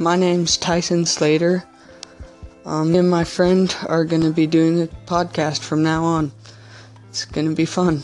my name's Tyson Slater. Um, me and my friend are going to be doing a podcast from now on. It's going to be fun.